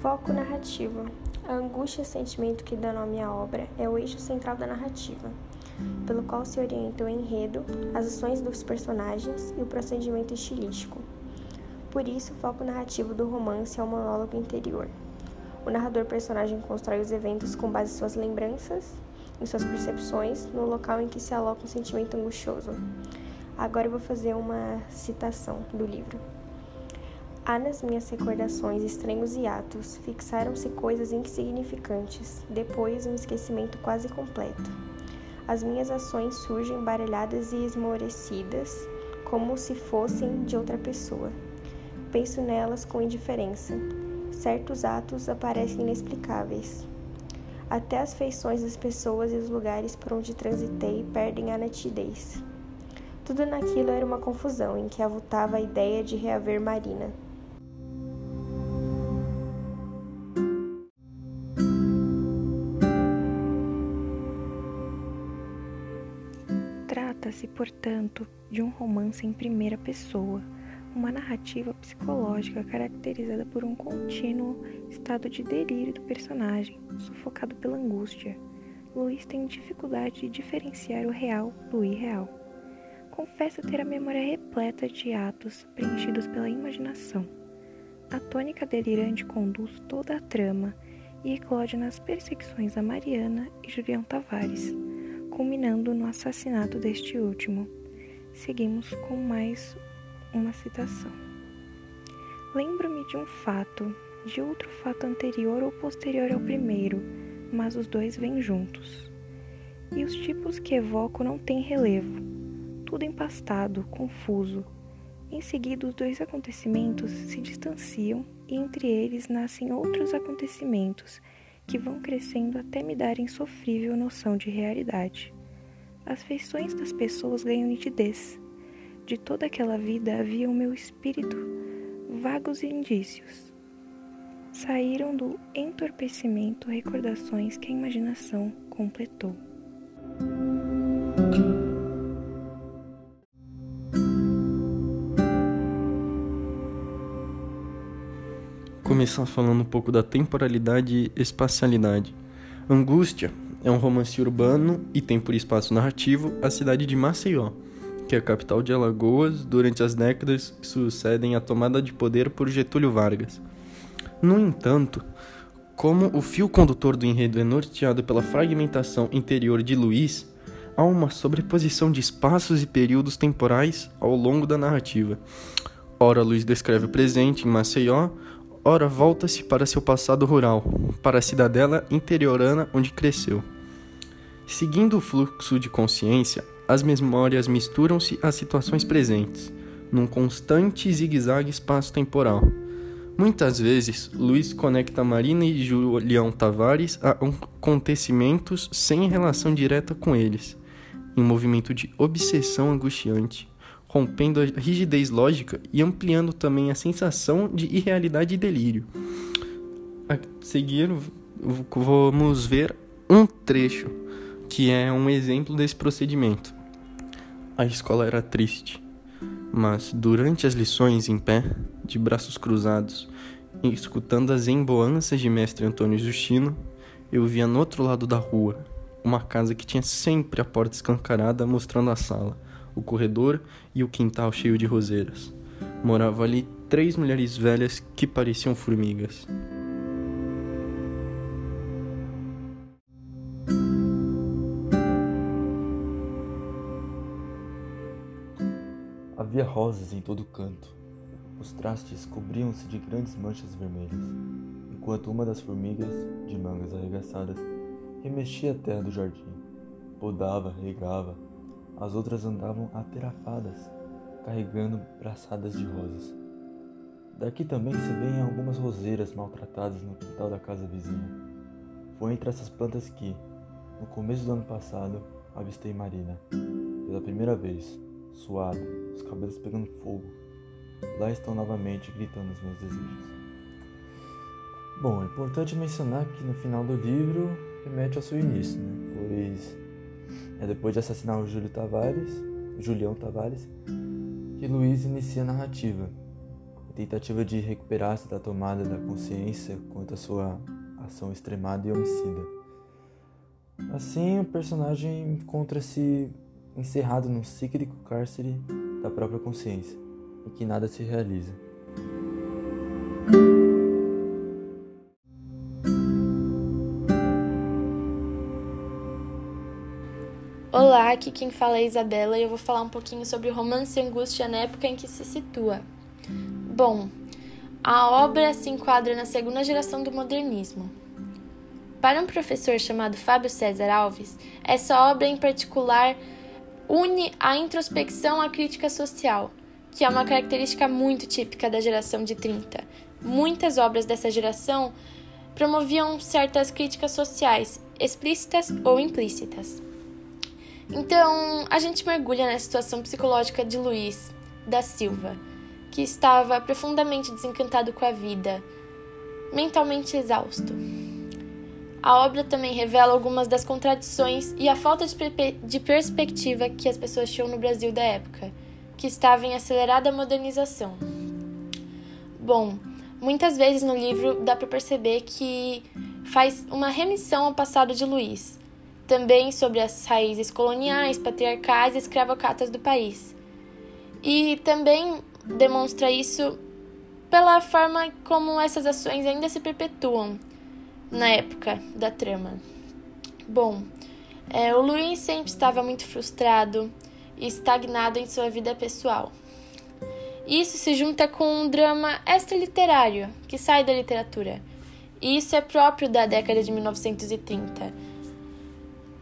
Foco narrativo. A angústia sentimento que dá nome à obra é o eixo central da narrativa, pelo qual se orienta o enredo, as ações dos personagens e o procedimento estilístico. Por isso, o foco narrativo do romance é o monólogo interior. O narrador personagem constrói os eventos com base em suas lembranças, em suas percepções, no local em que se aloca um sentimento angustioso. Agora eu vou fazer uma citação do livro. Há nas minhas recordações estranhos hiatos, fixaram-se coisas insignificantes, depois um esquecimento quase completo. As minhas ações surgem baralhadas e esmorecidas, como se fossem de outra pessoa. Penso nelas com indiferença. Certos atos aparecem inexplicáveis. Até as feições das pessoas e os lugares por onde transitei perdem a nitidez. Tudo naquilo era uma confusão em que avultava a ideia de reaver Marina. Trata-se, portanto, de um romance em primeira pessoa, uma narrativa psicológica caracterizada por um contínuo estado de delírio do personagem, sufocado pela angústia. Luiz tem dificuldade de diferenciar o real do irreal. Confessa ter a memória repleta de atos preenchidos pela imaginação. A tônica delirante conduz toda a trama e eclode nas perseguições a Mariana e Julião Tavares culminando no assassinato deste último. Seguimos com mais uma citação. Lembro-me de um fato, de outro fato anterior ou posterior ao primeiro, mas os dois vêm juntos. E os tipos que evoco não têm relevo, tudo empastado, confuso. Em seguida, os dois acontecimentos se distanciam e entre eles nascem outros acontecimentos que vão crescendo até me darem sofrível noção de realidade. As feições das pessoas ganham nitidez. De toda aquela vida havia o meu espírito vagos indícios. Saíram do entorpecimento recordações que a imaginação completou. Começar falando um pouco da temporalidade e espacialidade. Angústia é um romance urbano e tem por espaço narrativo a cidade de Maceió, que é a capital de Alagoas durante as décadas que sucedem à tomada de poder por Getúlio Vargas. No entanto, como o fio condutor do enredo é norteado pela fragmentação interior de Luiz, há uma sobreposição de espaços e períodos temporais ao longo da narrativa. Ora, Luiz descreve o presente em Maceió, ora volta-se para seu passado rural, para a cidadela interiorana onde cresceu. Seguindo o fluxo de consciência, as memórias misturam-se às situações presentes, num constante zigue-zague espaço-temporal. Muitas vezes, Luiz conecta Marina e Julião Tavares a acontecimentos sem relação direta com eles, em movimento de obsessão angustiante rompendo a rigidez lógica e ampliando também a sensação de irrealidade e delírio. A seguir, vamos ver um trecho que é um exemplo desse procedimento. A escola era triste, mas durante as lições em pé, de braços cruzados, escutando as emboanças de mestre Antônio Justino, eu via no outro lado da rua uma casa que tinha sempre a porta escancarada mostrando a sala o corredor e o quintal cheio de roseiras. Moravam ali três mulheres velhas que pareciam formigas. Havia rosas em todo canto. Os trastes cobriam-se de grandes manchas vermelhas, enquanto uma das formigas, de mangas arregaçadas, remexia a terra do jardim, podava, regava, as outras andavam aterafadas, carregando braçadas de rosas. Daqui também se veem algumas roseiras maltratadas no quintal da casa vizinha. Foi entre essas plantas que, no começo do ano passado, avistei Marina. Pela primeira vez, suada, os cabelos pegando fogo. Lá estão novamente gritando os meus desejos. Bom, é importante mencionar que no final do livro remete ao seu início, né? pois é depois de assassinar o Júlio Tavares, Julião Tavares, que Luiz inicia a narrativa. É tentativa de recuperar-se da tomada da consciência quanto à sua ação extremada e homicida. Assim, o personagem encontra-se encerrado num cíclico cárcere da própria consciência, em que nada se realiza. Olá, aqui quem fala é Isabela e eu vou falar um pouquinho sobre o romance Angústia na época em que se situa. Bom, a obra se enquadra na segunda geração do modernismo. Para um professor chamado Fábio César Alves, essa obra em particular une a introspecção à crítica social, que é uma característica muito típica da geração de 30. Muitas obras dessa geração promoviam certas críticas sociais, explícitas ou implícitas. Então, a gente mergulha na situação psicológica de Luiz da Silva, que estava profundamente desencantado com a vida, mentalmente exausto. A obra também revela algumas das contradições e a falta de, perspectiva que as pessoas tinham no Brasil da época, que estava em acelerada modernização. Bom, muitas vezes no livro dá para perceber que faz uma remissão ao passado de Luiz, também sobre as raízes coloniais, patriarcais e escravocatas do país. E também demonstra isso pela forma como essas ações ainda se perpetuam na época da trama. Bom, é, o Luiz sempre estava muito frustrado e estagnado em sua vida pessoal. Isso se junta com um drama extraliterário que sai da literatura. E isso é próprio da década de 1930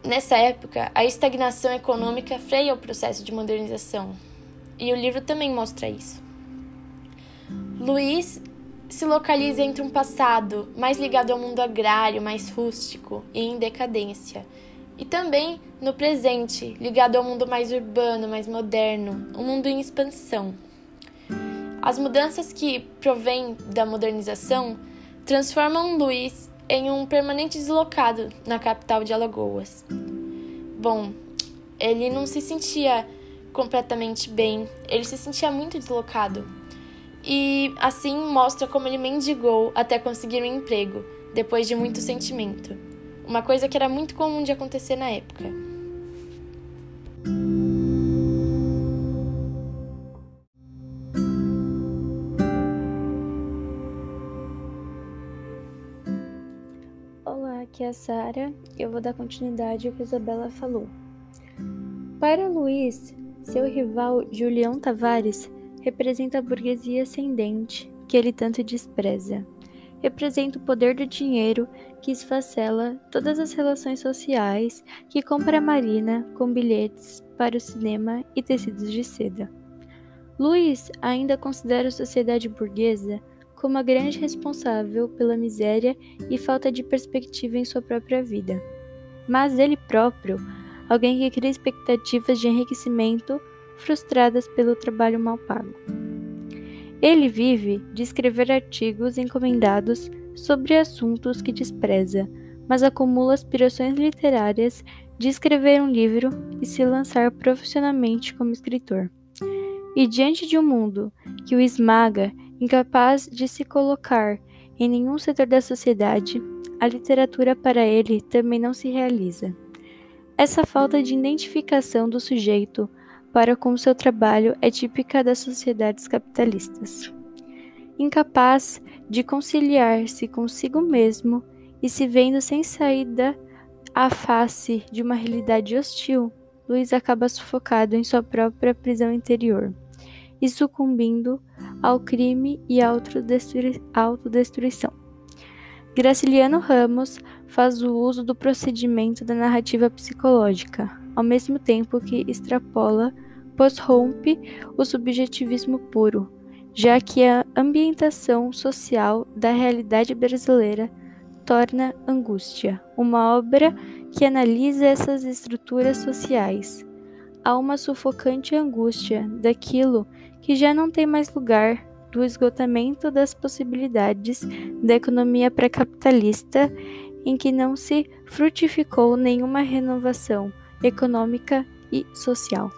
Nessa época, a estagnação econômica freia o processo de modernização, e o livro também mostra isso. Luiz se localiza entre um passado mais ligado ao mundo agrário, mais rústico e em decadência, e também no presente, ligado ao mundo mais urbano, mais moderno, um mundo em expansão. As mudanças que provêm da modernização transformam Luiz em um permanente deslocado na capital de Alagoas. Bom, ele não se sentia completamente bem, ele se sentia muito deslocado. E assim mostra como ele mendigou até conseguir um emprego, depois de muito sentimento. Uma coisa que era muito comum de acontecer na época. Aqui é a Sara e eu vou dar continuidade ao que Isabela falou. Para Luiz, seu rival Julião Tavares representa a burguesia ascendente que ele tanto despreza. Representa o poder do dinheiro que esfacela todas as relações sociais, que compra a marina com bilhetes para o cinema e tecidos de seda. Luiz ainda considera a sociedade burguesa como a grande responsável pela miséria e falta de perspectiva em sua própria vida. Mas ele próprio, alguém que cria expectativas de enriquecimento frustradas pelo trabalho mal pago. Ele vive de escrever artigos encomendados sobre assuntos que despreza, mas acumula aspirações literárias de escrever um livro e se lançar profissionalmente como escritor. E diante de um mundo que o esmaga Incapaz de se colocar em nenhum setor da sociedade, a literatura para ele também não se realiza. Essa falta de identificação do sujeito para com seu trabalho é típica das sociedades capitalistas. Incapaz de conciliar-se consigo mesmo e se vendo sem saída à face de uma realidade hostil, Luiz acaba sufocado em sua própria prisão interior e sucumbindo ao crime e à autodestruição. Graciliano Ramos faz o uso do procedimento da narrativa psicológica, ao mesmo tempo que extrapola, pois rompe o subjetivismo puro, já que a ambientação social da realidade brasileira torna Angústia, uma obra que analisa essas estruturas sociais. Há uma sufocante angústia daquilo que já não tem mais lugar do esgotamento das possibilidades da economia pré-capitalista em que não se frutificou nenhuma renovação econômica e social.